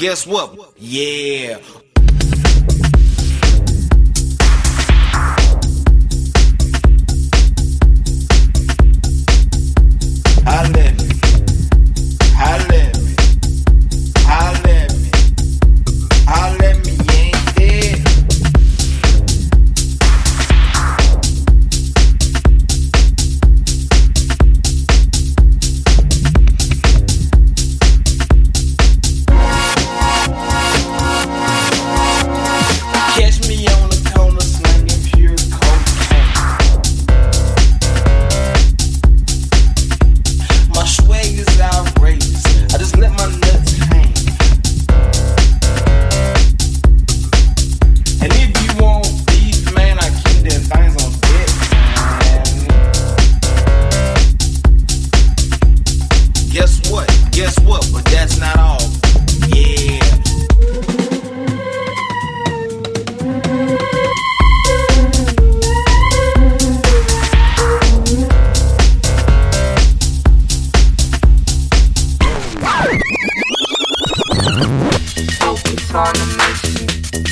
guess what? Yeah,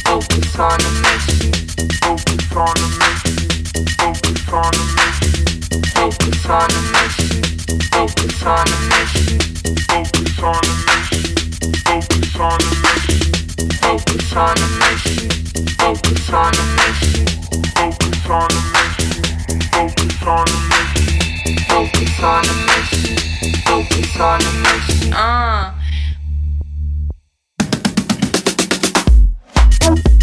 Focus on the mission. Focus on the mission. focus on the mission focus on the mission focus on the mission focus on the mission focus on the mission focus on the mission focus on the mission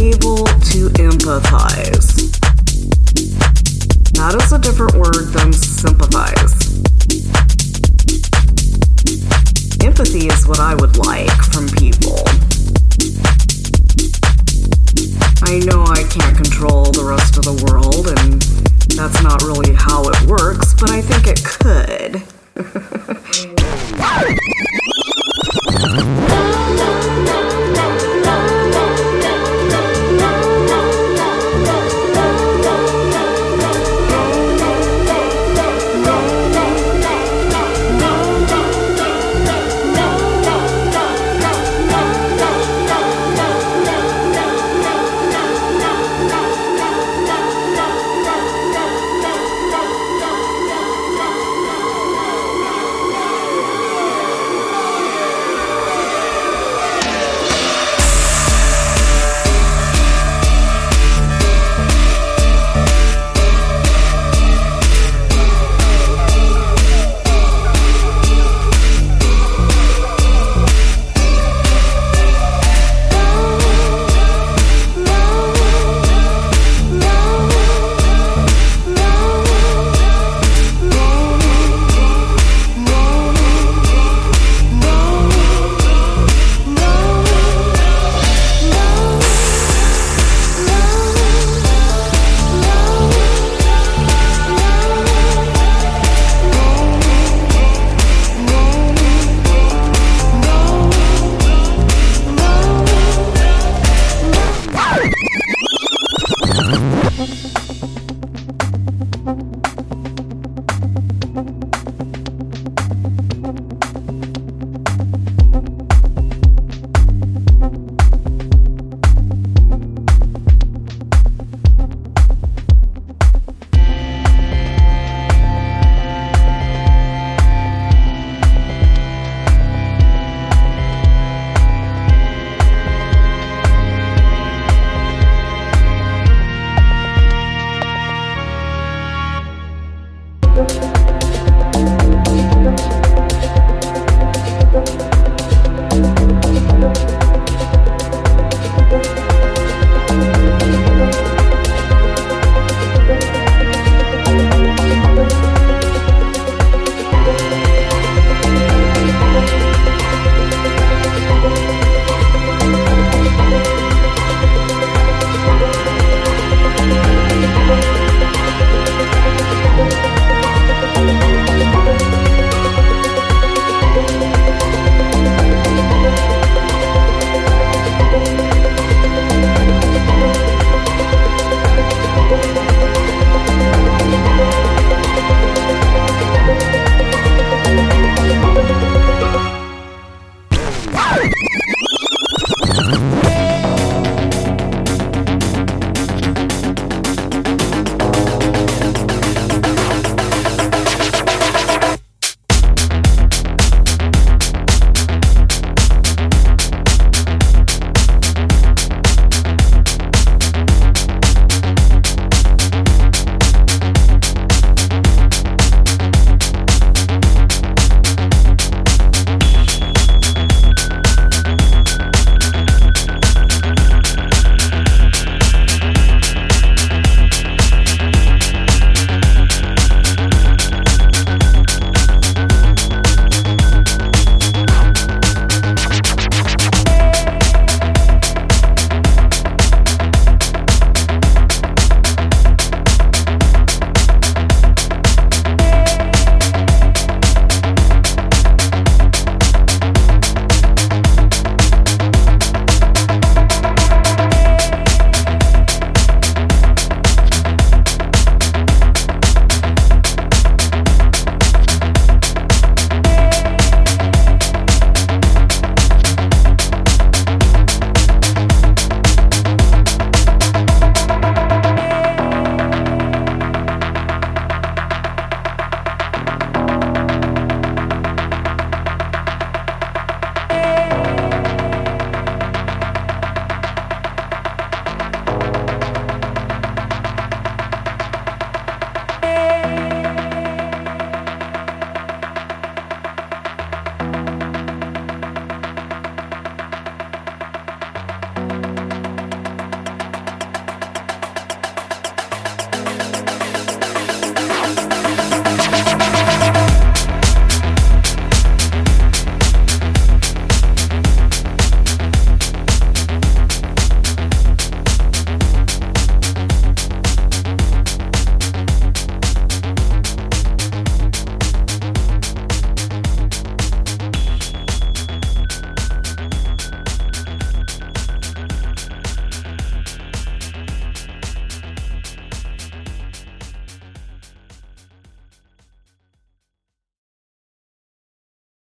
able to empathize. That is a different word than sympathize. Empathy is what I would like from people. I know I can't control the rest of the world, and that's not really how it works, but I think it could.